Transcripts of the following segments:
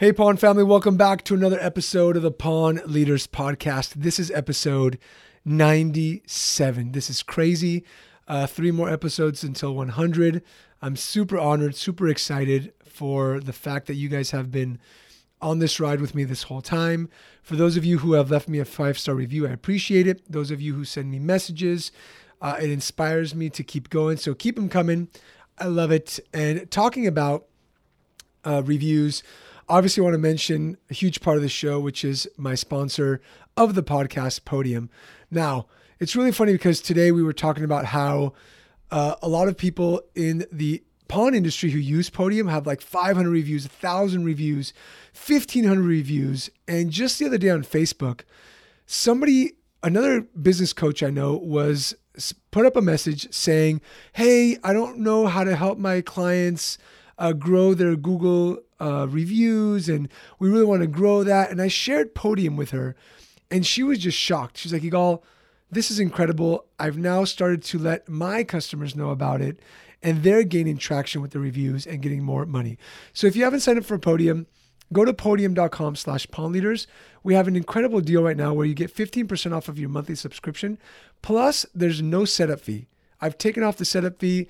Hey, Pawn family, welcome back to another episode of the Pawn Leaders Podcast. This is episode 97. This is crazy. Uh, three more episodes until 100. I'm super honored, super excited for the fact that you guys have been on this ride with me this whole time. For those of you who have left me a five star review, I appreciate it. Those of you who send me messages, uh, it inspires me to keep going. So keep them coming. I love it. And talking about uh, reviews, obviously, I want to mention a huge part of the show, which is my sponsor of the podcast, Podium. Now, it's really funny because today we were talking about how uh, a lot of people in the pawn industry who use Podium have like 500 reviews, 1,000 reviews, 1,500 reviews. And just the other day on Facebook, somebody, another business coach I know, was put up a message saying, Hey, I don't know how to help my clients uh, grow their Google uh, reviews, and we really want to grow that. And I shared Podium with her, and she was just shocked. She's like, Yigal, this is incredible. I've now started to let my customers know about it, and they're gaining traction with the reviews and getting more money. So if you haven't signed up for Podium, go to podium.com slash leaders. We have an incredible deal right now where you get 15% off of your monthly subscription. Plus, there's no setup fee. I've taken off the setup fee.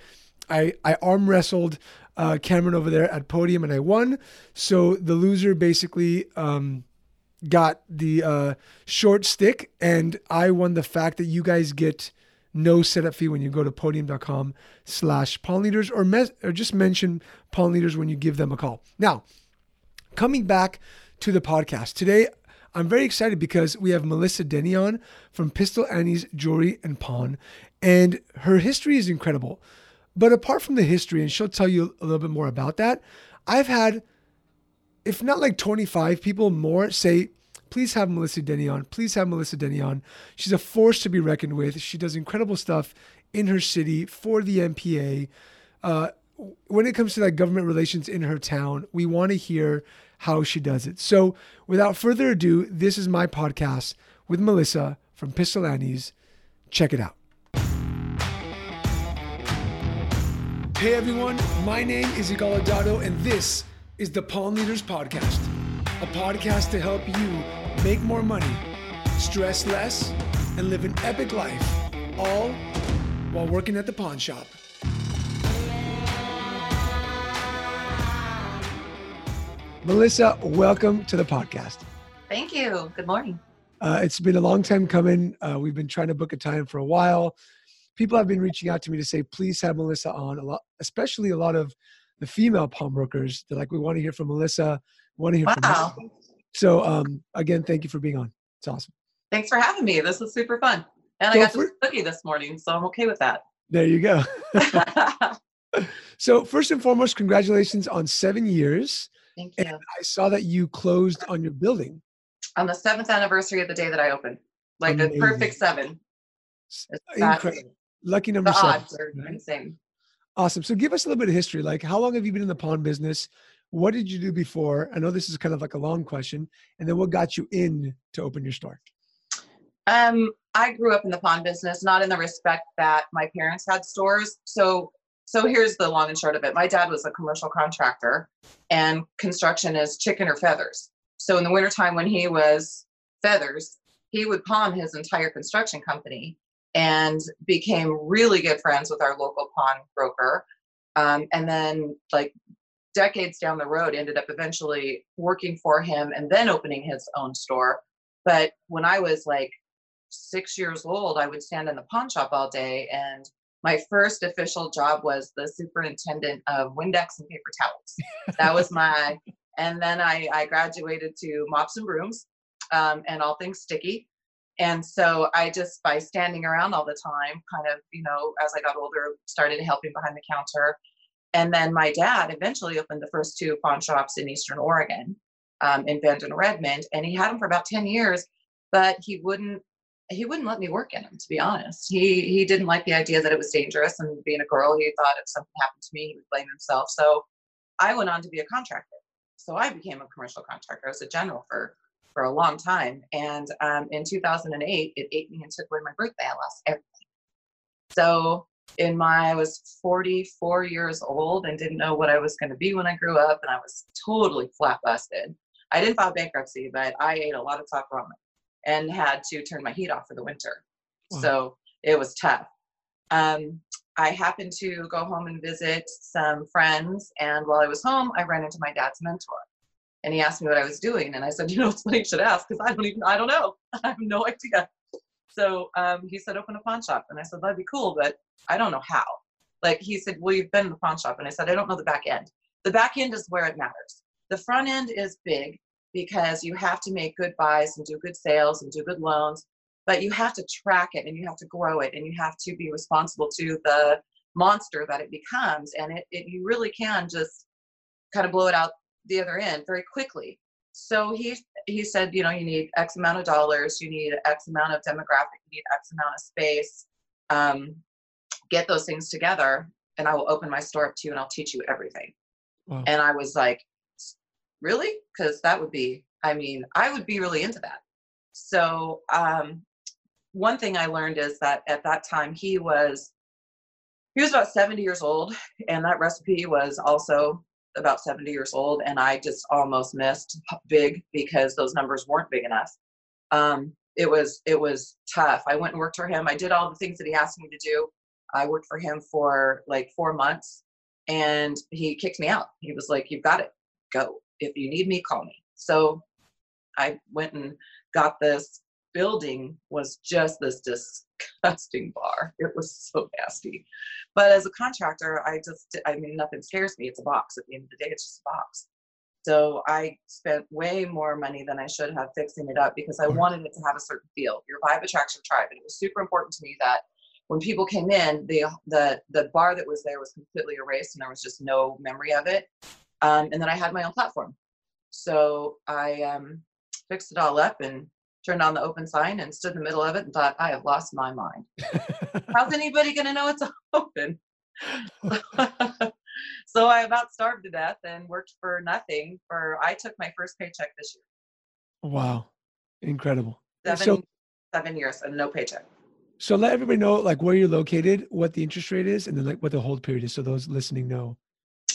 I, I arm wrestled uh, Cameron over there at Podium and I won. So the loser basically um, got the uh, short stick, and I won the fact that you guys get no setup fee when you go to podium.com slash leaders or, mes- or just mention leaders when you give them a call. Now, coming back to the podcast today, I'm very excited because we have Melissa Denny on from Pistol Annie's Jewelry and Pawn, and her history is incredible. But apart from the history, and she'll tell you a little bit more about that, I've had, if not like 25 people more, say, please have Melissa Denny on. Please have Melissa Denny on. She's a force to be reckoned with. She does incredible stuff in her city for the NPA. Uh, when it comes to like government relations in her town, we want to hear how she does it. So, without further ado, this is my podcast with Melissa from Pistol Annie's. Check it out. Hey everyone, my name is Yigal Adato, and this is the Pawn Leaders Podcast, a podcast to help you make more money, stress less, and live an epic life, all while working at the pawn shop. Melissa, welcome to the podcast. Thank you. Good morning. Uh, it's been a long time coming. Uh, we've been trying to book a time for a while people have been reaching out to me to say, please have Melissa on a lot, especially a lot of the female pawnbrokers. They're like, we want to hear from Melissa. Want to hear wow. from Melissa. So um, again, thank you for being on. It's awesome. Thanks for having me. This was super fun. And so I got for, cookie this morning, so I'm okay with that. There you go. so first and foremost, congratulations on seven years. Thank you. And I saw that you closed on your building. On the seventh anniversary of the day that I opened. Like Amazing. the perfect seven. Incredible. Lucky number the seven. Odds are insane. Awesome. So give us a little bit of history. Like, how long have you been in the pawn business? What did you do before? I know this is kind of like a long question. And then what got you in to open your store? Um, I grew up in the pawn business, not in the respect that my parents had stores. So, so here's the long and short of it. My dad was a commercial contractor, and construction is chicken or feathers. So in the wintertime when he was feathers, he would pawn his entire construction company and became really good friends with our local pawn broker. Um, and then, like decades down the road, ended up eventually working for him and then opening his own store. But when I was like six years old, I would stand in the pawn shop all day. And my first official job was the superintendent of Windex and paper towels. that was my, and then I, I graduated to mops and brooms um, and all things sticky and so i just by standing around all the time kind of you know as i got older started helping behind the counter. And then my dad eventually opened the first two pawn shops in eastern oregon um, in bend and redmond and he had them for about 10 years but he wouldn't he wouldn't let me work in them to be honest. He he didn't like the idea that it was dangerous and being a girl he thought if something happened to me he would blame himself. So i went on to be a contractor. So i became a commercial contractor as a general for for a long time. And um, in 2008, it ate me and took away my birthday. I lost everything. So in my I was 44 years old and didn't know what I was going to be when I grew up, and I was totally flat busted. I didn't file bankruptcy, but I ate a lot of top ramen and had to turn my heat off for the winter. Wow. So it was tough. Um, I happened to go home and visit some friends, and while I was home, I ran into my dad's mentor, and he asked me what I was doing, and I said, "You know, it's funny you should ask because I don't even I don't know. I have no idea." So um, he said, "Open a pawn shop," and I said, "That'd be cool, but I don't know how." Like he said, "Well, you've been in the pawn shop," and I said, "I don't know the back end. The back end is where it matters. The front end is big because you have to make good buys and do good sales and do good loans but you have to track it and you have to grow it and you have to be responsible to the monster that it becomes and it, it you really can just kind of blow it out the other end very quickly. So he he said you know you need x amount of dollars you need x amount of demographic you need x amount of space um, get those things together and i will open my store up to you and i'll teach you everything. Wow. and i was like really? Because that would be i mean i would be really into that. So um, one thing I learned is that at that time he was he was about 70 years old and that recipe was also about 70 years old and I just almost missed big because those numbers weren't big enough. Um, it was it was tough. I went and worked for him. I did all the things that he asked me to do. I worked for him for like 4 months and he kicked me out. He was like, "You've got it. Go. If you need me, call me." So I went and got this building was just this disgusting bar. It was so nasty. But as a contractor, I just, I mean, nothing scares me. It's a box. At the end of the day, it's just a box. So I spent way more money than I should have fixing it up because I wanted it to have a certain feel. Your vibe attracts your tribe. And it was super important to me that when people came in, the the the bar that was there was completely erased and there was just no memory of it. Um, and then I had my own platform. So I um, fixed it all up and turned on the open sign and stood in the middle of it and thought, I have lost my mind. How's anybody going to know it's open? so I about starved to death and worked for nothing for, I took my first paycheck this year. Wow. Incredible. Seven, so, seven years and no paycheck. So let everybody know like where you're located, what the interest rate is, and then like what the hold period is. So those listening know.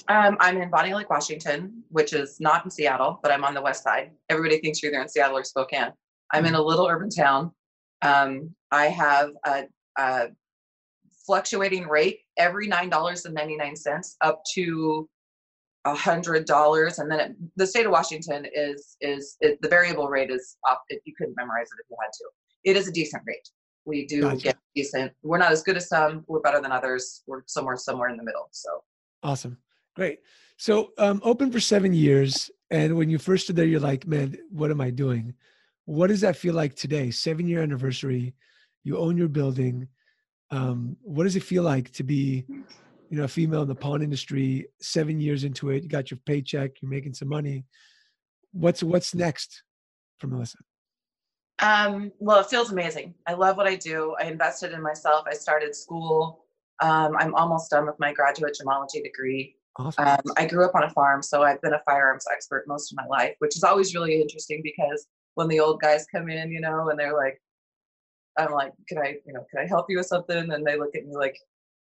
Um, I'm in Bonney Lake, Washington, which is not in Seattle, but I'm on the west side. Everybody thinks you're either in Seattle or Spokane. I'm in a little urban town. Um, I have a, a, fluctuating rate every nine dollars and ninety nine cents up to a hundred dollars, and then it, the state of Washington is is it, the variable rate is. If you couldn't memorize it if you had to, it is a decent rate. We do gotcha. get decent. We're not as good as some. We're better than others. We're somewhere somewhere in the middle. So awesome, great. So um, open for seven years, and when you first stood there, you're like, man, what am I doing? What does that feel like today? Seven year anniversary you own your building. Um, what does it feel like to be you know a female in the pawn industry seven years into it? You got your paycheck you're making some money. What's what's next for melissa? Um, well it feels amazing. I love what i do. I invested in myself. I started school. Um, i'm almost done with my graduate gemology degree. Awesome. Um, i grew up on a farm so i've been a firearms expert most of my life which is always really interesting because when the old guys come in, you know, and they're like, I'm like, can I, you know, can I help you with something? And they look at me like,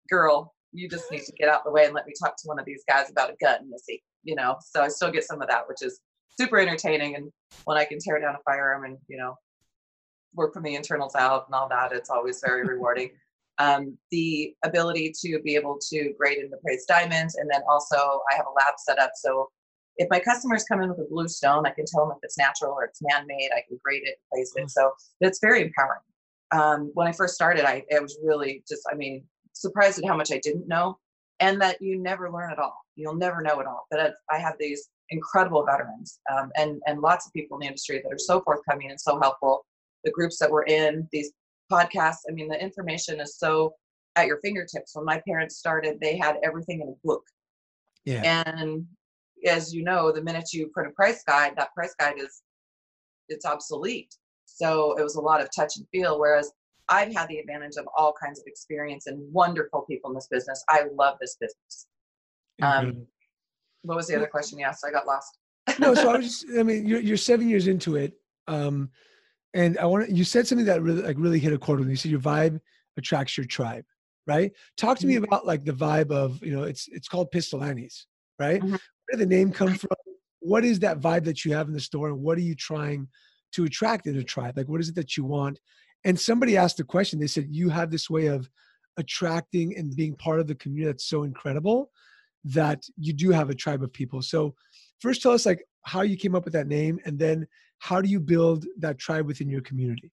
girl, you just need to get out the way and let me talk to one of these guys about a gun, Missy. You know, so I still get some of that, which is super entertaining. And when I can tear down a firearm and, you know, work from the internals out and all that, it's always very rewarding. Um, the ability to be able to grade and appraise diamonds. And then also I have a lab set up. So if my customers come in with a blue stone, I can tell them if it's natural or it's man-made. I can grade it, place it. So it's very empowering. Um, when I first started, I, I was really just, I mean, surprised at how much I didn't know, and that you never learn it all. You'll never know it all. But I have these incredible veterans um, and and lots of people in the industry that are so forthcoming and so helpful. The groups that we're in, these podcasts. I mean, the information is so at your fingertips. When my parents started, they had everything in a book. Yeah. And as you know, the minute you print a price guide, that price guide is it's obsolete. So it was a lot of touch and feel. Whereas I've had the advantage of all kinds of experience and wonderful people in this business. I love this business. Um, what was the other question you asked? I got lost. no, so I was just, I mean, you're, you're seven years into it. Um, and I want to, you said something that really, like really hit a chord with me. You said your vibe attracts your tribe. right? Talk to me Mhm. about like the vibe of, you know, it's it's called Pistol Annie's, right? Mhm. Where did the name come from? What is that vibe that you have in the store and what are you trying to attract in a tribe? Like what is it that you want? And somebody asked a question. They said you have this way of attracting and being part of the community that's so incredible that you do have a tribe of people. So first tell us like how you came up with that name and then how do you build that tribe within your community?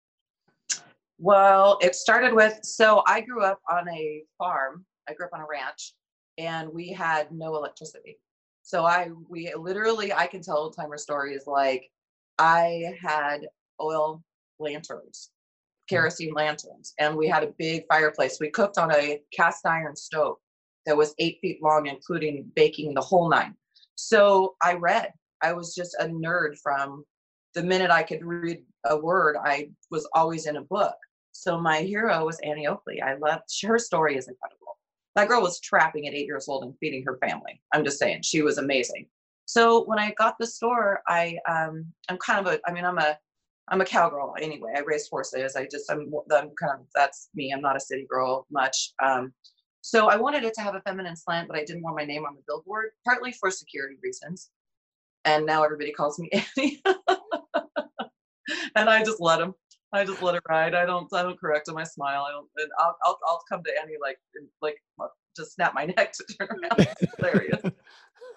Well, it started with so I grew up on a farm. I grew up on a ranch and we had no electricity. So I we literally I can tell old timer stories like I had oil lanterns, hmm. kerosene lanterns, and we had a big fireplace. We cooked on a cast iron stove that was eight feet long, including baking the whole nine. So I read. I was just a nerd from the minute I could read a word, I was always in a book. So my hero was Annie Oakley. I love her story is incredible. That girl was trapping at eight years old and feeding her family. I'm just saying, she was amazing. So when I got the store, I um I'm kind of a I mean I'm a I'm a cowgirl anyway. I raised horses. I just I'm I'm kind of that's me. I'm not a city girl much. Um, so I wanted it to have a feminine slant, but I didn't want my name on the billboard, partly for security reasons. And now everybody calls me Annie, and I just let them. I just let it ride. I don't. I don't correct them. I smile. I don't. And I'll. I'll. I'll come to Annie like like just snap my neck to turn around. It's hilarious.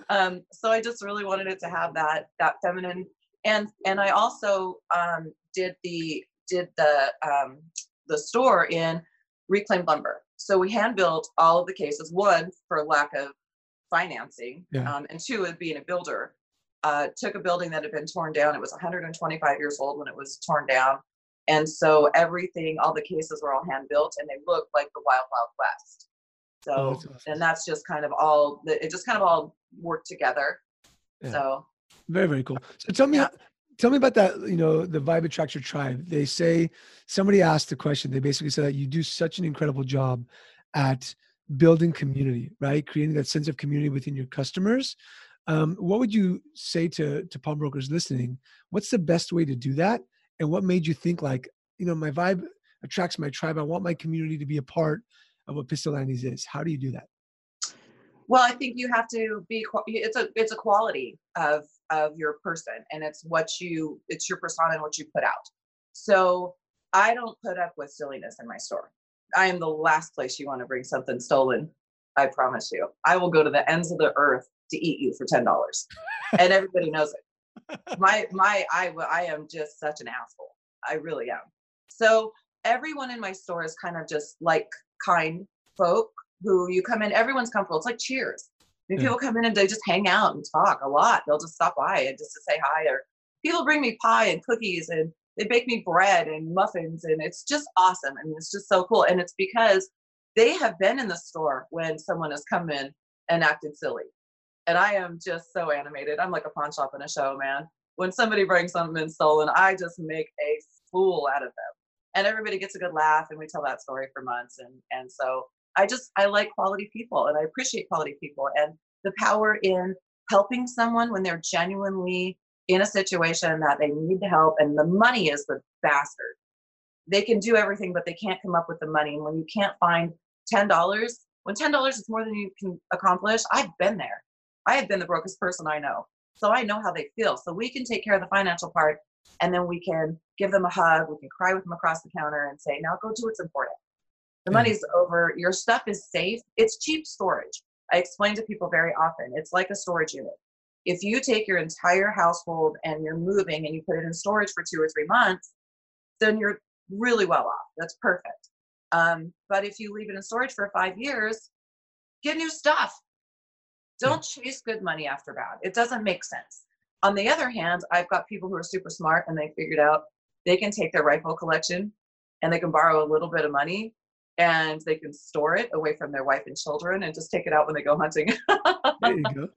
Um, so I just really wanted it to have that that feminine and and I also um, did the did the um, the store in reclaimed lumber. So we hand built all of the cases. One for lack of financing, Yeah. um, and two, as being a builder, uh, took a building that had been torn down. It was 125 years old when it was torn down, and so everything, all the cases were all hand built, and they looked like the Wild Wild West. So, Oh, that's awesome. and that's just kind of all. It just kind of all worked together. Yeah. So Very, very cool. So tell me, Yeah. tell me about that. You know, the vibe attracts your tribe. They say somebody asked the question. They basically said that you do such an incredible job at building community, right? Creating that sense of community within your customers. Um, what would you say to to pawnbrokers listening? What's the best way to do that? And what made you think like, you know, my vibe attracts my tribe. I want my community to be a part of what Pistol Annie's is. How do you do that? Well, I think you have to be. It's a it's a quality of of your person, and it's what you it's your persona and what you put out. So I don't put up with silliness in my store. I am the last place you want to bring something stolen. I promise you. I will go to the ends of the earth to eat you for ten dollars, and everybody knows it. My my I I am just such an asshole. I really am. So everyone in my store is kind of just like kind folk who you come in, everyone's comfortable. It's like cheers. I mean, Yeah. people come in and they just hang out and talk a lot. They'll just stop by and just to say hi. Or people bring me pie and cookies and they bake me bread and muffins and it's just awesome. I mean, it's just so cool. And it's because they have been in the store when someone has come in and acted silly. And I am just so animated. I'm like a pawn shop in a show, man. When somebody brings something in stolen, I just make a fool out of them. And everybody gets a good laugh and we tell that story for months. And and so I just I like quality people and I appreciate quality people and the power in helping someone when they're genuinely in a situation that they need help and the money is the bastard. They can do everything, but they can't come up with the money. And when you can't find ten dollars, when ten dollars is more than you can accomplish, I've been there. I have been the brokest person I know. So I know how they feel. So we can take care of the financial part and then we can give them a hug. We can cry with them across the counter and say, now go do what's important. The Yeah. money's over. Your stuff is safe. It's cheap storage. I explain to people very often. It's like a storage unit. If you take your entire household and you're moving and you put it in storage for two or three months, then you're really well off. That's perfect. Um, but if you leave it in storage for five years, get new stuff. Yeah. Don't chase good money after bad. It doesn't make sense. On the other hand, I've got people who are super smart and they figured out they can take their rifle collection and they can borrow a little bit of money and they can store it away from their wife and children and just take it out when they go hunting. There you go.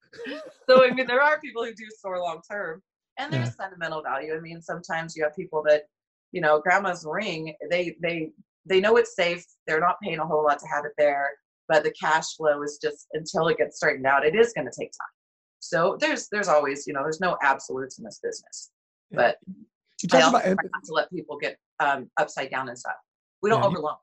so I mean, there are people who do store long term, and there's Yeah. sentimental value. I mean, sometimes you have people that, you know, grandma's ring. They they they know it's safe. They're not paying a whole lot to have it there, but the cash flow is just until it gets straightened out. It is going to take time. So there's there's always you know there's no absolutes in this business, Yeah. but You I also about try not to let people get um, upside down and stuff. We don't Yeah, overloan.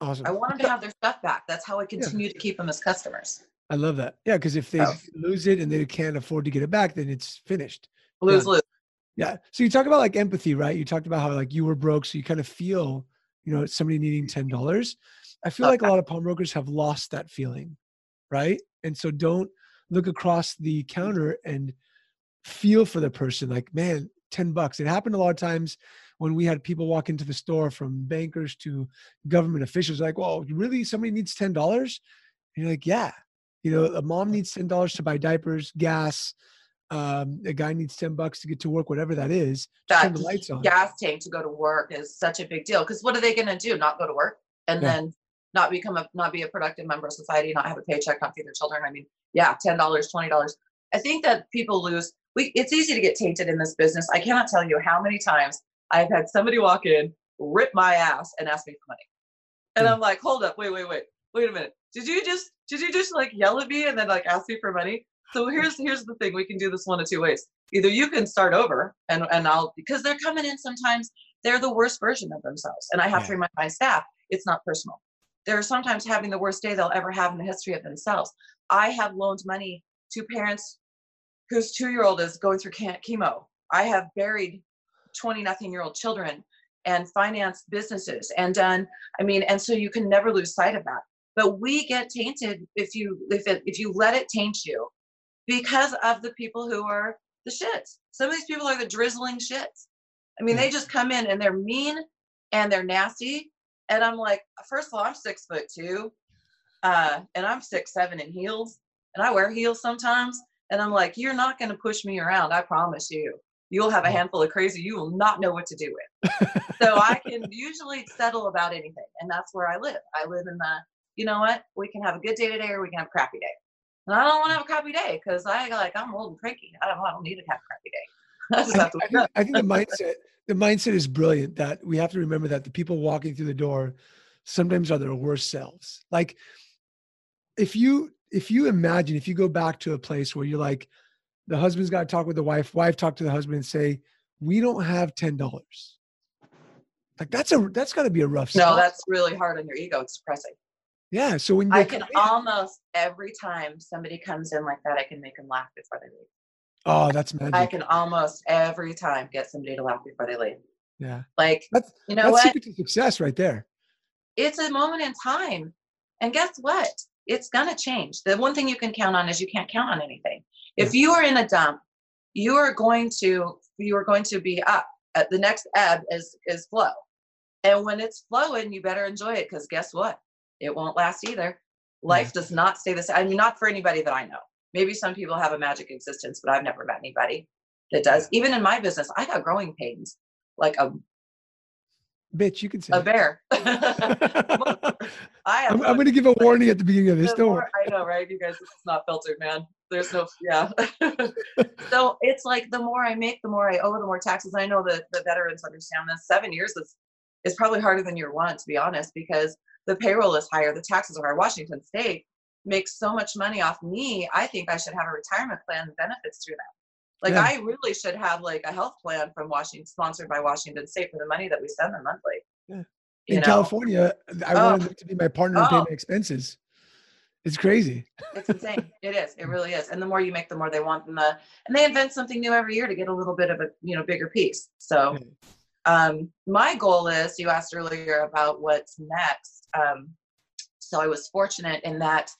Awesome. I want them to have their stuff back. That's how I continue to keep them as customers. I love that. Yeah, because if they Oh. lose it and they can't afford to get it back, then it's finished. Lose Done. lose. Yeah. So you talk about like empathy, right? You talked about how like you were broke, so you kind of feel, you know, somebody needing ten dollars. I feel like a lot of pawnbrokers have lost that feeling, right? And so don't look across the counter and feel for the person. Like, man, ten bucks. It happened a lot of times when we had people walk into the store from bankers to government officials. Like, well, really, somebody needs ten dollars? And you're like, yeah. You know, a mom needs ten dollars to buy diapers, gas. Um, a guy needs ten bucks to get to work, whatever that is. To turn That the lights on. gas tank to go to work is such a big deal. Because what are they going to do? Not go to work and Yeah. then not become a not be a productive member of society, not have a paycheck, not feed their children. I mean, yeah, ten dollars, twenty dollars. I think that people lose. We it's easy to get tainted in this business. I cannot tell you how many times I've had somebody walk in, rip my ass, and ask me for money. And Yeah. I'm like, hold up, wait, wait, wait, wait a minute. Did you just did you just like yell at me and then like ask me for money? So here's here's the thing. We can do this one of two ways. Either you can start over and and I'll because they're coming in sometimes they're the worst version of themselves. And I have to remind my staff it's not personal. They're sometimes having the worst day they'll ever have in the history of themselves. I have loaned money to parents whose two year old is going through chemo. I have buried 20 nothing year old children and financed businesses and done, I mean, and so you can never lose sight of that. But we get tainted if you if it if you let it taint you because of the people who are the shits. Some of these people are the drizzling shits. I mean, they hmm. just come in and they're mean and they're nasty. And I'm like, first of all, I'm six foot two, uh, and I'm six seven in heels, and I wear heels sometimes. And I'm like, you're not going to push me around. I promise you. You'll have a handful of crazy you will not know what to do with. so I can usually settle about anything, and that's where I live. I live in the, you know what? We can have a good day today, or we can have a crappy day. And I don't want to have a crappy day because I like I'm old and cranky. I don't, I don't need to have a crappy day. I just I have to I think, I think the mindset the mindset is brilliant that we have to remember that the people walking through the door sometimes are their worst selves like if you if you imagine if you go back to a place where you're like the husband's got to talk with the wife wife talk to the husband and say we don't have ten dollars like that's a that's got to be a rough No, spot. that's really hard on your ego. It's depressing. yeah so when I can almost every time somebody comes in like that, I can make them laugh before they leave. Oh that's magic I can almost every time get somebody to laugh before they leave. yeah Like, that's you know that's what? secret to success right there It's a moment in time. And guess what? It's going to change. The one thing you can count on is you can't count on anything. If you are in a dump, you are going to you are going to be up. At the next ebb is is flow. And when it's flowing, you better enjoy it because guess what? It won't last either. Life does not stay the same. I mean, not for anybody that I know. Maybe some people have a magic existence, but I've never met anybody that does. Even in my business, I got growing pains like a, bitch you can say a bear. I I'm going to give a warning at the beginning of this don't. I know, right? You guys, it's not filtered, man. There's no, yeah. so it's like the more I make, the more I owe, the more taxes. I know that the veterans understand this. Seven years is is probably harder than year one, to be honest, because the payroll is higher, the taxes are higher. Washington State makes so much money off me. I think I should have a retirement plan and benefits through that. Like Yeah. I really should have like a health plan from Washington, sponsored by Washington State for the money that we send them monthly. Yeah. You in know? California, I Oh. wanted them to be my partner and pay Oh. my expenses. It's crazy. It's insane. it is. It really is. And the more you make, the more they want. And the and they invent something new every year to get a little bit of a you know bigger piece. So, um, my goal is. You asked earlier about what's next. Um, so I was fortunate in that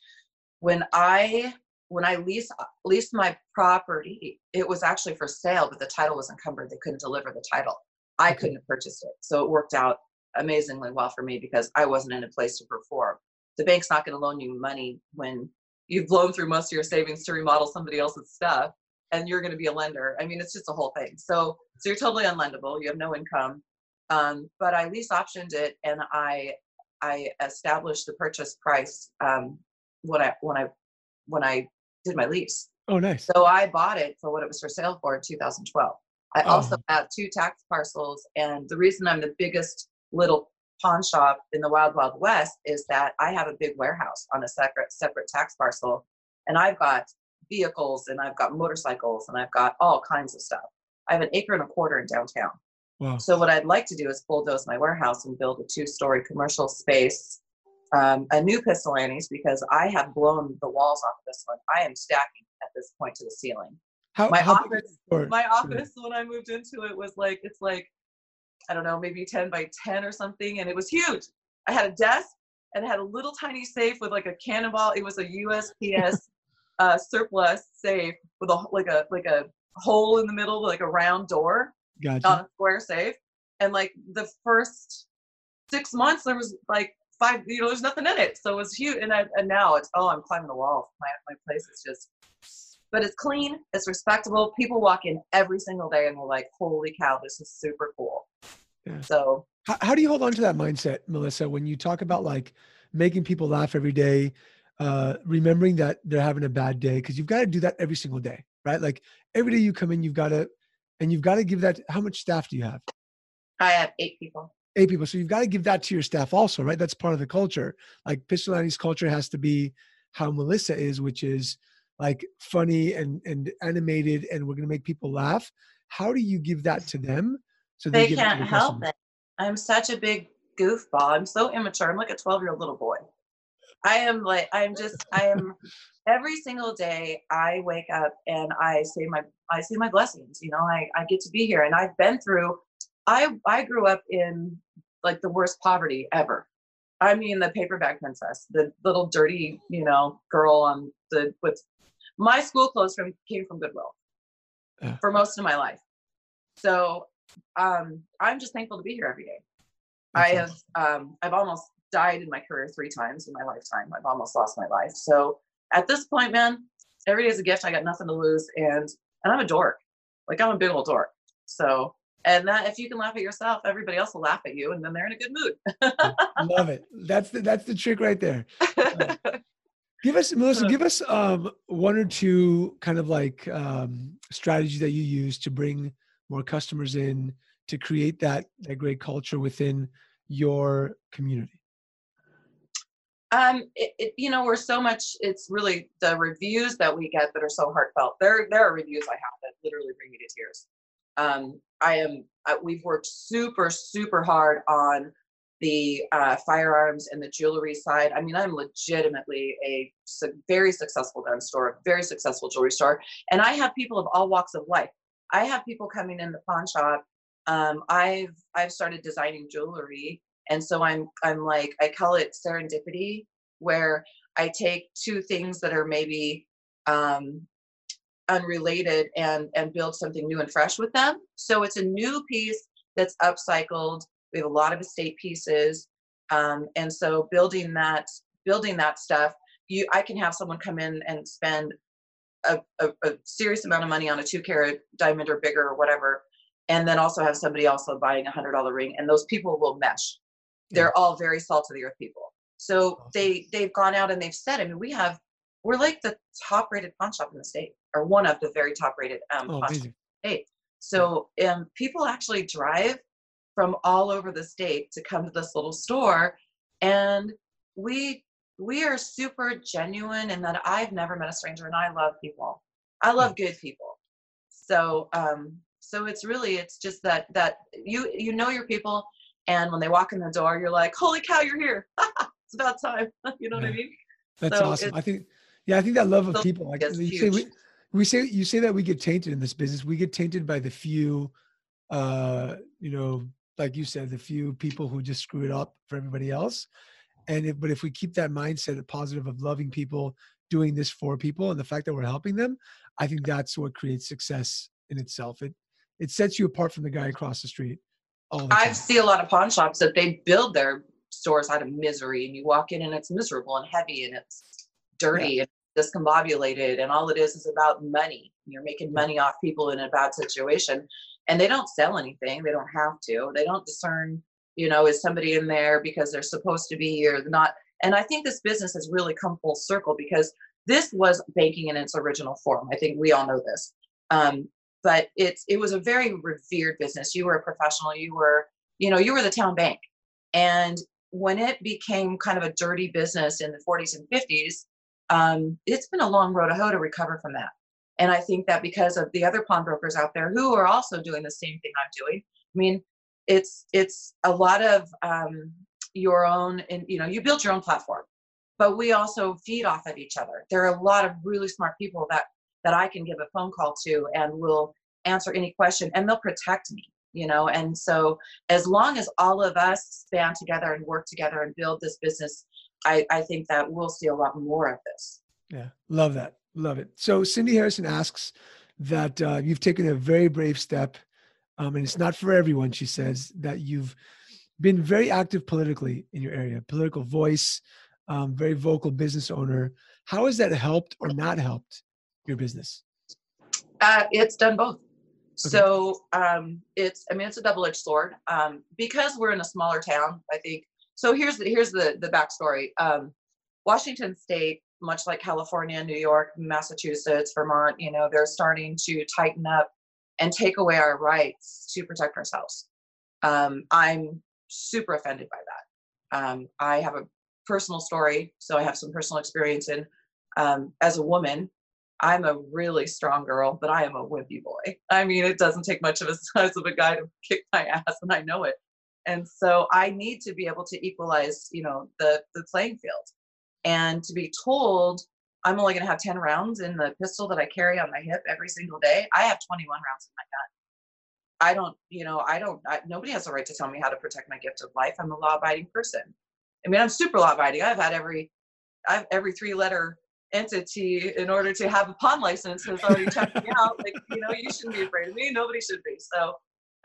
when I when I leased leased my property, it was actually for sale, but the title was encumbered. They couldn't deliver the title. I Okay. couldn't have purchased it. So it worked out amazingly well for me because I wasn't in a place to perform. The bank's not going to loan you money when you've blown through most of your savings to remodel somebody else's stuff and you're going to be a lender. I mean, it's just a whole thing. So, so you're totally unlendable. You have no income. Um, but I lease optioned it and I, I established the purchase price um, when I, when I, when I did my lease. Oh, nice. So I bought it for what it was for sale for in 2012. I oh. also Oh. have two tax parcels, and the reason I'm the biggest little pawn shop in the Wild Wild West is that I have a big warehouse on a separate separate tax parcel, and I've got vehicles, and I've got motorcycles, and I've got all kinds of stuff. I have an acre and a quarter in downtown. Wow. So what I'd like to do is bulldoze my warehouse and build a two-story commercial space um, a new pistol annie's because I have blown the walls off this one. I am stacking at this point to the ceiling. How, my how office, my office when I moved into it was like it's like I don't know, maybe 10 by 10 or something, and it was huge. I had a desk and it had a little tiny safe with like a cannonball. It was a USPS uh, surplus safe with a like a like a hole in the middle, like a round door, gotcha. not a square safe. And like the first six months, there was like five, you know, there's nothing in it, so it was huge. And I, and now it's oh, I'm climbing the wall. My my place is just, but it's clean, it's respectable. People walk in every single day and they're like, holy cow, this is super cool. Yeah. So how, how do you hold on to that mindset, Melissa, when you talk about like making people laugh every day? uh, remembering that they're having a bad day because you've got to do that every single day, right? Like every day you come in, you've got to, and you've got to give that. How much staff do you have? I have eight people. Eight people. So you've got to give that to your staff also, right? That's part of the culture. Like Pistol Annie's culture has to be how Melissa is, which is like funny and and animated, and we're gonna make people laugh. How do you give that to them? So they, they can't help it. I'm such a big goofball. I'm so immature. I'm like a 12 year old little boy. I am like I'm just I am every single day I wake up and I say my I say my blessings. You know, I, I get to be here and I've been through I I grew up in like the worst poverty ever. I mean the paper bag princess, the little dirty, you know, girl on the with my school clothes from came from Goodwill yeah. for most of my life. So um I'm just thankful to be here every day. That's I have um I've almost died in my career three times in my lifetime. I've almost lost my life. So at this point, man, every day is a gift. I got nothing to lose, and and I'm a dork. Like I'm a big old dork. So and that if you can laugh at yourself, everybody else will laugh at you, and then they're in a good mood. Love it. That's the that's the trick right there. Uh, give us Melissa. Give us um, one or two kind of like um, strategies that you use to bring more customers in to create that that great culture within your community. Um, it, it, you know, we're so much. It's really the reviews that we get that are so heartfelt. There, there are reviews I have that literally bring me to tears. Um, I am. Uh, we've worked super, super hard on the uh, firearms and the jewelry side. I mean, I'm legitimately a su- very successful gun store, very successful jewelry store, and I have people of all walks of life. I have people coming in the pawn shop. Um, I've I've started designing jewelry and so i'm i'm like i call it serendipity where i take two things that are maybe um, unrelated and and build something new and fresh with them. So it's a new piece that's upcycled. We have a lot of estate pieces. Um, and so building that building that stuff you i can have someone come in and spend a, a, a serious amount of money on a two carat diamond or bigger or whatever and then also have somebody also buying a hundred dollar ring and those people will mesh. They're all very salt of the earth people. So they they've gone out and they've said, I mean, we have we're like the top rated pawn shop in the state, or one of the very top rated um, oh, pawn the state. So um, people actually drive from all over the state to come to this little store, and we we are super genuine in that I've never met a stranger, and I love people. I love good people. So um, so it's really it's just that that you you know your people and when they walk in the door, you're like, holy cow, you're here. it's about time. you know yeah. what I mean? That's so awesome. I think, yeah, I think that love of people, like you say, we, we say, you say that we get tainted in this business. We get tainted by the few, uh, you know, like you said, the few people who just screw it up for everybody else. And if, but if we keep that mindset of positive of loving people, doing this for people, and the fact that we're helping them, I think that's what creates success in itself. It it sets you apart from the guy across the street I see a lot of pawn shops that they build their stores out of misery, and you walk in and it's miserable and heavy and it's dirty yeah. and discombobulated, and all it is is about money. You're making money off people in a bad situation, and they don't sell anything. They don't have to. They don't discern, you know, is somebody in there because they're supposed to be or not. And I think this business has really come full circle because this was banking in its original form. I think we all know this. Um, but it's it was a very revered business you were a professional you were you know you were the town bank and when it became kind of a dirty business in the 40s and 50s um, it's been a long road to hoe to recover from that. And i think that because of the other pawnbrokers out there who are also doing the same thing i'm doing i mean it's it's a lot of um, your own and you know you build your own platform but we also feed off of each other. There are a lot of really smart people that that i can give a phone call to and will answer any question and they'll protect me you know? And so as long as all of us band together and work together and build this business i i think that we'll see a lot more of this. Yeah love that love it. So cindy harrison asks that uh, you've taken a very brave step um, and it's not for everyone she says that you've been very active politically in your area political voice um, very vocal business owner. How has that helped or not helped your business? Uh, it's done both. So um, it's I mean it's a double-edged sword. Um, because we're in a smaller town. I think so. Here's the here's the the backstory. Um, Washington State, much like California, New York, Massachusetts, Vermont, you know, they're starting to tighten up and take away our rights to protect ourselves. Um, I'm super offended by that. Um, I have a personal story, so I have some personal experience in um, as a woman I'm a really strong girl, but I am a wimpy boy. I mean, it doesn't take much of a size of a guy to kick my ass, and I know it. And so I need to be able to equalize, you know, the the playing field. And to be told I'm only going to have 10 rounds in the pistol that I carry on my hip every single day, I have 21 rounds in my gun. I don't, you know, I don't, I, nobody has the right to tell me how to protect my gift of life. I'm a law abiding person. I mean, I'm super law abiding. I've had every, I've every three letter entity in order to have a pawn license has already checked me out. Like, you know, you shouldn't be afraid of me. Nobody should be. So,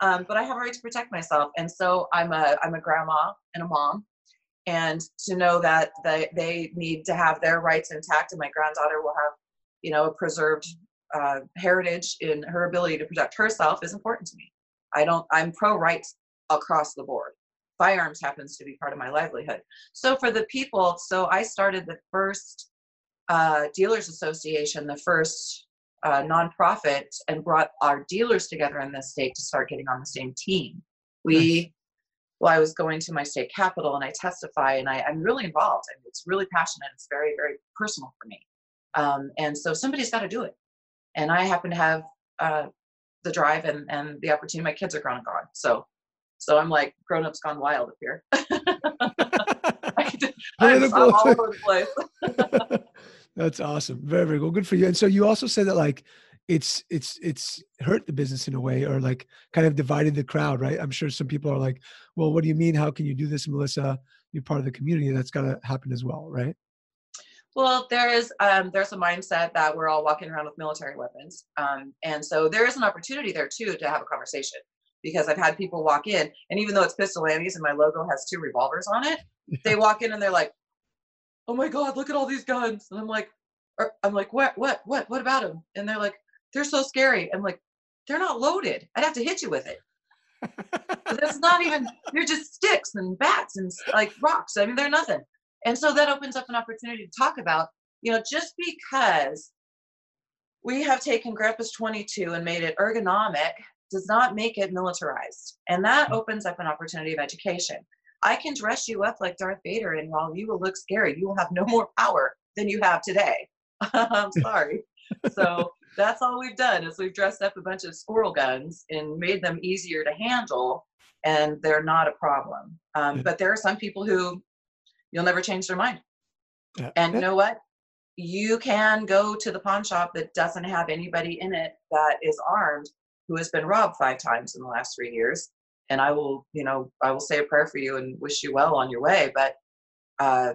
um, but I have a right to protect myself. And so I'm a, I'm a grandma and a mom. And to know that they, they need to have their rights intact and my granddaughter will have, you know, a preserved uh, heritage in her ability to protect herself is important to me. I don't, I'm pro rights across the board. Firearms happens to be part of my livelihood. So for the people, so I started the first uh, Dealers Association, the first uh, nonprofit, and brought our dealers together in this state to start getting on the same team. We, nice. well, I was going to my state capital and I testify, and I, am really involved. and it's really passionate. It's very, very personal for me. Um, and so somebody's got to do it. And I happen to have uh, the drive and, and the opportunity. My kids are grown and gone. So, so I'm like grown ups gone wild up here. I'm, I'm all over the place. That's awesome. Very, very cool. Good for you. And so you also said that like it's it's it's hurt the business in a way or like kind of divided the crowd, right? I'm sure some people are like, well, what do you mean? How can you do this, Melissa? You're part of the community. That's gotta happen as well, right? Well, there is um, there's a mindset that we're all walking around with military weapons, um, and so there is an opportunity there too to have a conversation because I've had people walk in, and even though it's Pistol Annie's and my logo has two revolvers on it, they walk in and they're like, oh my god look at all these guns. And i'm like i'm like what what what what about them and they're like they're so scary. I'm like they're not loaded. I'd have to hit you with it. That's not even they're just sticks and bats and like rocks. I mean they're nothing. And so that opens up an opportunity to talk about you know just because we have taken grandpa's 22 and made it ergonomic does not make it militarized. And that mm. opens up an opportunity of education I can dress you up like Darth Vader, and while you will look scary, you will have no more power than you have today. I'm sorry. so that's all we've done is we've dressed up a bunch of squirrel guns and made them easier to handle, and they're not a problem. Um, yeah. But there are some people who you'll never change their mind. Yeah. And you know what? You can go to the pawn shop that doesn't have anybody in it that is armed who has been robbed five times in the last three years and I will, you know, I will say a prayer for you and wish you well on your way. But uh,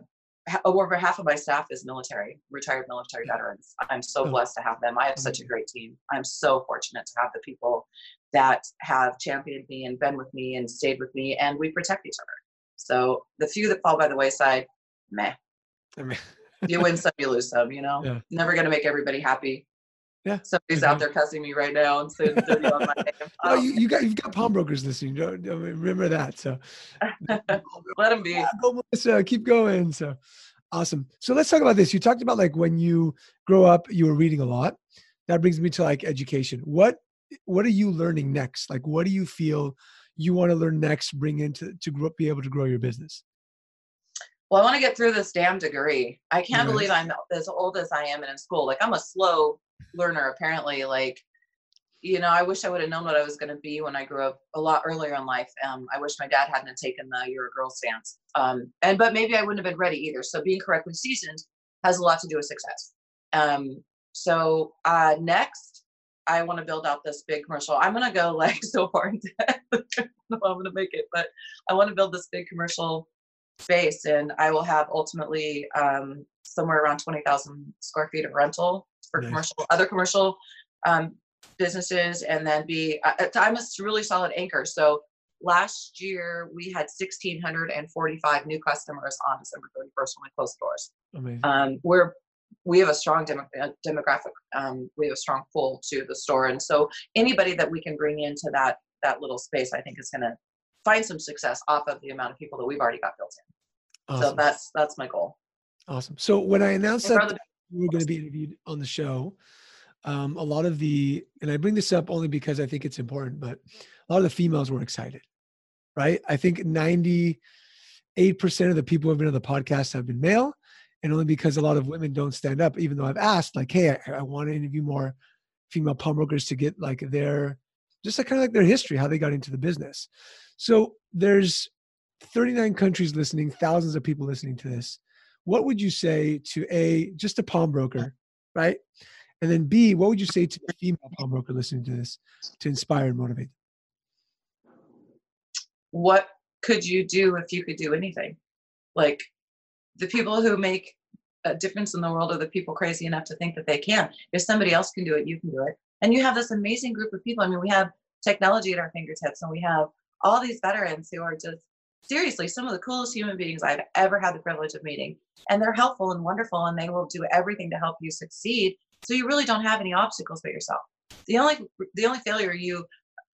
over half of my staff is military, retired military veterans. I'm so oh. blessed to have them. I have such a great team. I'm so fortunate to have the people that have championed me and been with me and stayed with me, and we protect each other. So the few that fall by the wayside, meh. you win some, you lose some. You know, yeah. never going to make everybody happy. Yeah. Somebody's mm-hmm. out there cussing me right now and saying dirty on my name. Oh, you, you, got you've got pawnbrokers listening. Remember that. So let them be. Yeah, go, Melissa, keep going. So awesome. So let's talk about this. You talked about like when you grow up, you were reading a lot. That brings me to like education. What what are you learning next? Like what do you feel you want to learn next? Bring into to grow, be able to grow your business. Well, I want to get through this damn degree. I can't believe I'm as old as I am and in school. Like I'm a slow learner apparently like you know, I wish I would have known what I was going to be when I grew up a lot earlier in life. Um, I wish my dad hadn't taken the "you're a girl" stance. Um, and but maybe I wouldn't have been ready either. So being correctly seasoned has a lot to do with success. Um, so uh, next, I want to build out this big commercial. I'm gonna go like so far into i'm gonna make it, but I want to build this big commercial space, and I will have ultimately um, somewhere around 20,000 square feet of rental for Nice. commercial, other commercial um, businesses, and then be. Uh, I'm a really solid anchor. So last year we had 1,645 new customers on December 31st when we closed doors Amazing. um, we're we have a strong demo, uh, demographic um, we have a strong pull to the store and so anybody that we can bring into that that little space i think is going to find some success off of the amount of people that we've already got built in so that's that's my goal awesome. So when I announced that you were going to be interviewed on the show, um, a lot of the, and I bring this up only because I think it's important, but a lot of the females were excited, right? I think 98% of the people who have been on the podcast have been male. And only because a lot of women don't stand up, even though I've asked, like, hey, I, I want to interview more female pawnbrokers to get like their, just like kind of like their history, how they got into the business. So there's 39 countries listening, thousands of people listening to this. What would you say to a just a pawnbroker, right? And then B, what would you say to a female pawnbroker listening to this to inspire and motivate? what could you do if you could do anything like the people who make a difference in the world are the people crazy enough to think that they can if somebody else can do it you can do it and you have this amazing group of people i mean we have technology at our fingertips and we have all these veterans who are just seriously some of the coolest human beings i've ever had the privilege of meeting. And they're helpful and wonderful and they will do everything to help you succeed. So you really don't have any obstacles but yourself. The only the only failure you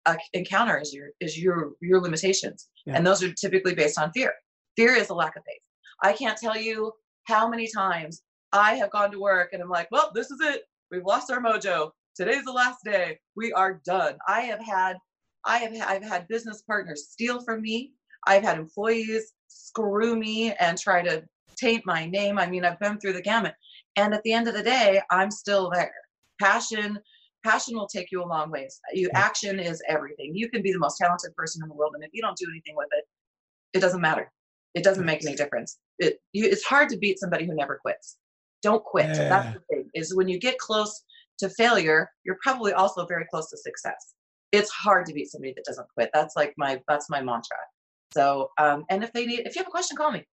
uh, encounter is your is your your limitations. Yeah. and those are typically based on fear. Fear is a lack of faith. I can't tell you how many times i have gone to work and i'm like well this is it. We've lost our mojo. Today's the last day. We are done. I have had i have i've had business partners steal from me i've had employees screw me and try to taint my name i mean i've been through the gamut and at the end of the day i'm still there passion passion will take you a long ways. You action is everything. You can be the most talented person in the world, and if you don't do anything with it, it doesn't matter. It doesn't make any difference. It you, it's hard to beat somebody who never quits. Don't quit. Yeah. That's the thing. Is when you get close to failure, you're probably also very close to success. It's hard to beat somebody that doesn't quit. That's like my that's my mantra. So, um, and if they need, if you have a question, call me.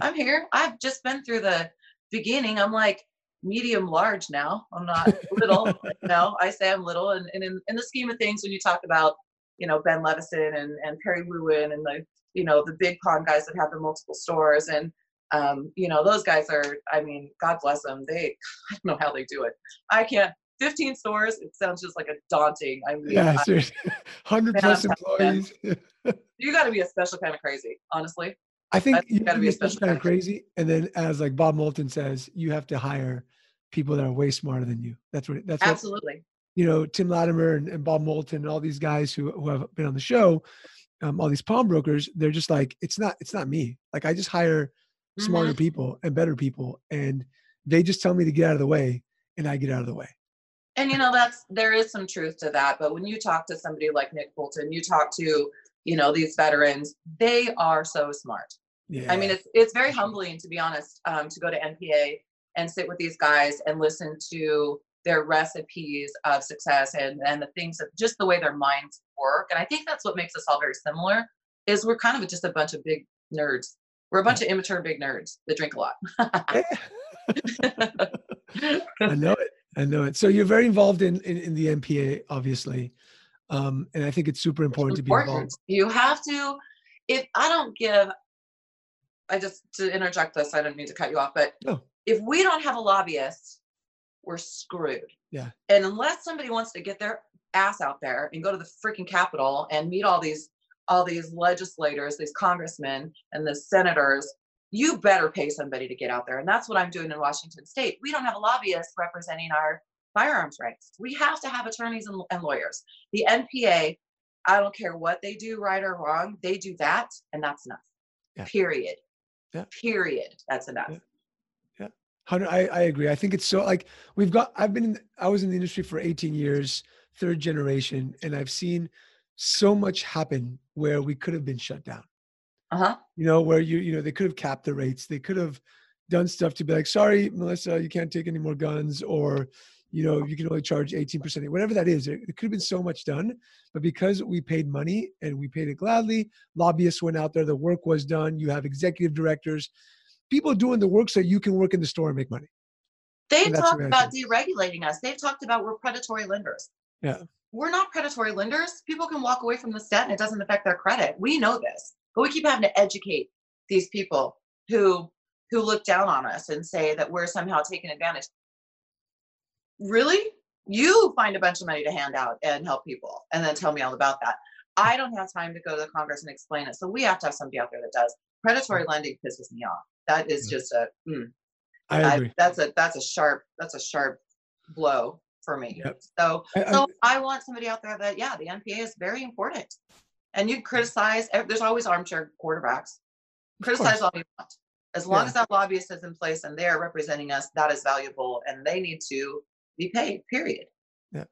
I'm here. I've just been through the beginning. I'm like medium large now. I'm not little. no, I say I'm little. And, and in, in the scheme of things, when you talk about, you know, Ben Levison and, and Perry Lewin and the, you know, the big pawn guys that have the multiple stores and, um, you know, those guys are, I mean, God bless them. They, I don't know how they do it. I can't, 15 stores, it sounds just like a daunting. I mean, Yeah, I- seriously. 100 Man, plus employees. you got to be a special kind of crazy, honestly. I think That's you gotta gotta be a special kind of crazy. And then as like Bob Moulton says, you have to hire people that are way smarter than you. That's what that's what Absolutely. you know, Tim Latimer and, and Bob Moulton and all these guys who, who have been on the show, um, all these pawnbrokers, they're just like, it's not, it's not me. Like I just hire smarter Mhm. people and better people. And they just tell me to get out of the way and I get out of the way. And you know, that's there is some truth to that. But when you talk to somebody like Nick Bolton, you talk to, you know, these veterans, they are so smart. Yeah. I mean, it's it's very humbling to be honest, um, to go to NPA and sit with these guys and listen to their recipes of success and and the things that just the way their minds work. And I think that's what makes us all very similar. Is we're kind of just a bunch of big nerds. We're a bunch of immature big nerds that drink a lot. I know it. I know it. So you're very involved in, in, in the NPA, obviously. Um, and I think it's super important to be involved. You have to. If I don't give, I just to interject this. I don't mean to cut you off, but No. if we don't have a lobbyist, we're screwed. Yeah. And unless somebody wants to get their ass out there and go to the freaking Capitol and meet all these all these legislators, these congressmen and the senators, you better pay somebody to get out there. And that's what I'm doing in Washington State. We don't have a lobbyist representing our firearms rights. We have to have attorneys and, and lawyers. The NPA, I don't care what they do, right or wrong, they do that, and that's enough. Yeah. Period. Yeah. Period. That's enough. Yeah. Hundred, I, I agree. I think it's so like we've got. I've been. In, I was in the industry for 18 years. third generation, and I've seen so much happen where we could have been shut down. Uh-huh. You know, where you you know they could have capped the rates. They could have done stuff to be like, sorry, Melissa, you can't take any more guns, or you know, you can only charge 18%, whatever that is. It, it could have been so much done, but because we paid money and we paid it gladly, lobbyists went out there, the work was done. You have executive directors, people doing the work so you can work in the store and make money. They've talked the about deregulating us. They've talked about we're predatory lenders. Yeah. We're not predatory lenders. People can walk away from this debt and it doesn't affect their credit. We know this, but we keep having to educate these people who who look down on us and say that we're somehow taking advantage. Really? You find a bunch of money to hand out and help people and then tell me all about that. I don't have time to go to the Congress and explain it. So we have to have somebody out there that does. Predatory lending pisses me off. That is just a mm, I I- that's a that's a sharp that's a sharp blow for me. Yep. So I- I- so I want somebody out there that yeah, the NPA is very important. And you criticize. There's always armchair quarterbacks. Criticize all you want, as long Yeah. as that lobbyist is in place and they are representing us. That is valuable, and they need to be paid. Period. yeah.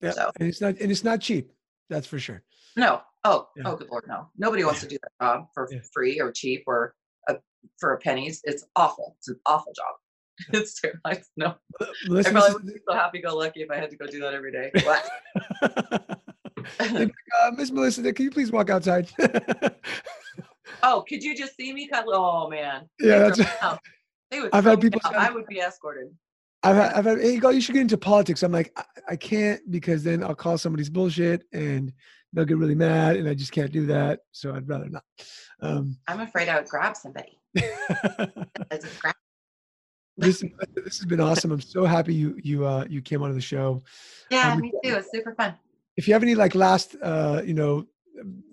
yeah. so- And it's not and it's not cheap. That's for sure. No. Oh, Yeah. oh, good lord, no. Nobody wants to do that job for Yeah. free or cheap or a, for a pennies. It's awful. It's an awful job. It's terrible. I- No, I probably would be so happy-go-lucky if I had to go do that every day. What? is- They'd be like, uh, Miss Melissa, can you please walk outside? Oh, could you just see me? Oh man. Yeah, They'd that's- throw. They would. I've had people say- I would be escorted. I've had, I've had, hey, go, you should get into politics. I'm like, I, I can't because then I'll call somebody's bullshit and they'll get really mad and I just can't do that. So I'd rather not. Um, I'm afraid I would grab somebody. As a grab- this, this has been awesome. I'm so happy you, you, uh, you came onto the show. Yeah, Um, me too. It's super fun. If you have any like last, uh, you know,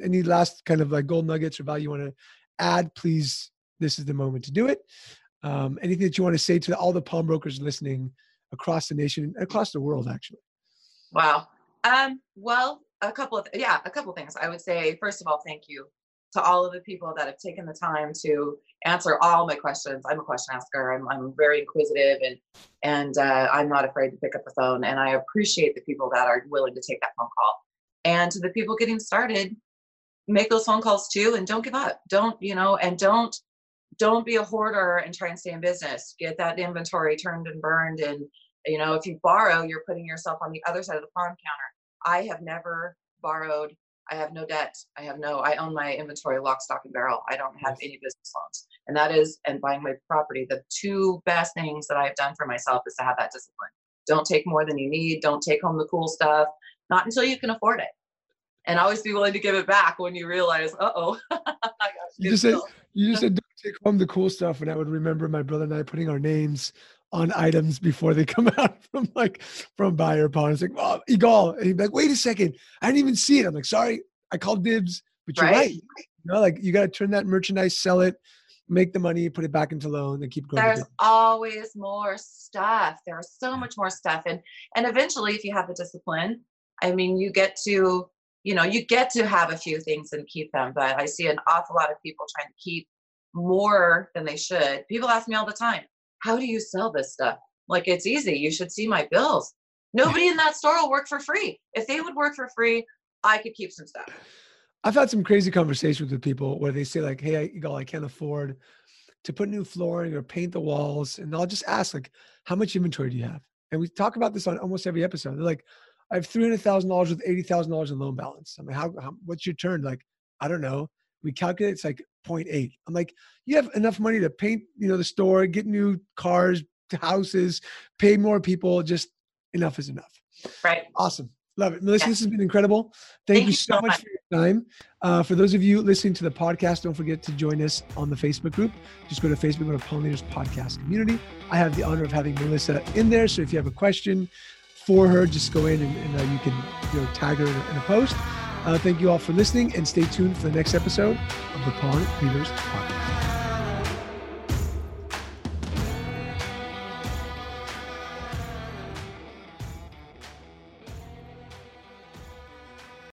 any last kind of like gold nuggets or value you want to add, please, this is the moment to do it. Um, anything that you want to say to all the pawnbrokers listening across the nation, across the world, actually. Wow. Um. Well, a couple of yeah, a couple of things. I would say first of all, thank you to all of the people that have taken the time to answer all my questions. I'm a question asker. I'm I'm very inquisitive and and uh, I'm not afraid to pick up the phone. And I appreciate the people that are willing to take that phone call. And to the people getting started, make those phone calls too, and don't give up. Don't you know? And don't don't be a hoarder and try and stay in business. Get that inventory turned and burned. And you know, if you borrow, you're putting yourself on the other side of the pawn counter. I have never borrowed. I have no debt. I have no. I own my inventory lock, stock, and barrel. I don't have any business loans, and that is and buying my property. The two best things that I've done for myself is to have that discipline. Don't take more than you need. Don't take home the cool stuff. Not until you can afford it. And always be willing to give it back when you realize, uh oh. You just said- You just said don't take home the cool stuff, and I would remember my brother and I putting our names on items before they come out from like from buyer pawn. It's like, oh, Yigal. And he'd be like, wait a second, I didn't even see it. I'm like, sorry, I called dibs, but you're right. Right. You know, like you got to turn that merchandise, sell it, make the money, put it back into loan, and keep going. there's always more stuff there's so much more stuff and and eventually if you have the discipline i mean you get to you know you get to have a few things and keep them but i see an awful lot of people trying to keep more than they should people ask me all the time how do you sell this stuff like it's easy you should see my bills nobody in that store will work for free if they would work for free i could keep some stuff I've had some crazy conversations with people where they say like, "Hey, I, Yigal, I can't afford to put new flooring or paint the walls," and I'll just ask like, "How much inventory do you have?" And we talk about this on almost every episode. They're like, "I have three hundred thousand dollars with eighty thousand dollars in loan balance." I'm like, "How, how? What's your turn?" Like, I don't know. We calculate it's like 0.8. I'm like, you have enough money to paint, you know, the store, get new cars, houses, pay more people. Just enough is enough. right Awesome. Love it. Melissa, this has been incredible. Thank, Thank you you so much much. for your time. Uh, for those of you listening to the podcast, don't forget to join us on the Facebook group. Just go to Facebook, go to Leaders Podcast Community. I have the honor of having Melissa in there. So if you have a question for her, just go in and, and uh, you can you know, tag her in a, in a post. Uh, thank you all for listening and stay tuned for the next episode of the Pawn Leaders Podcast.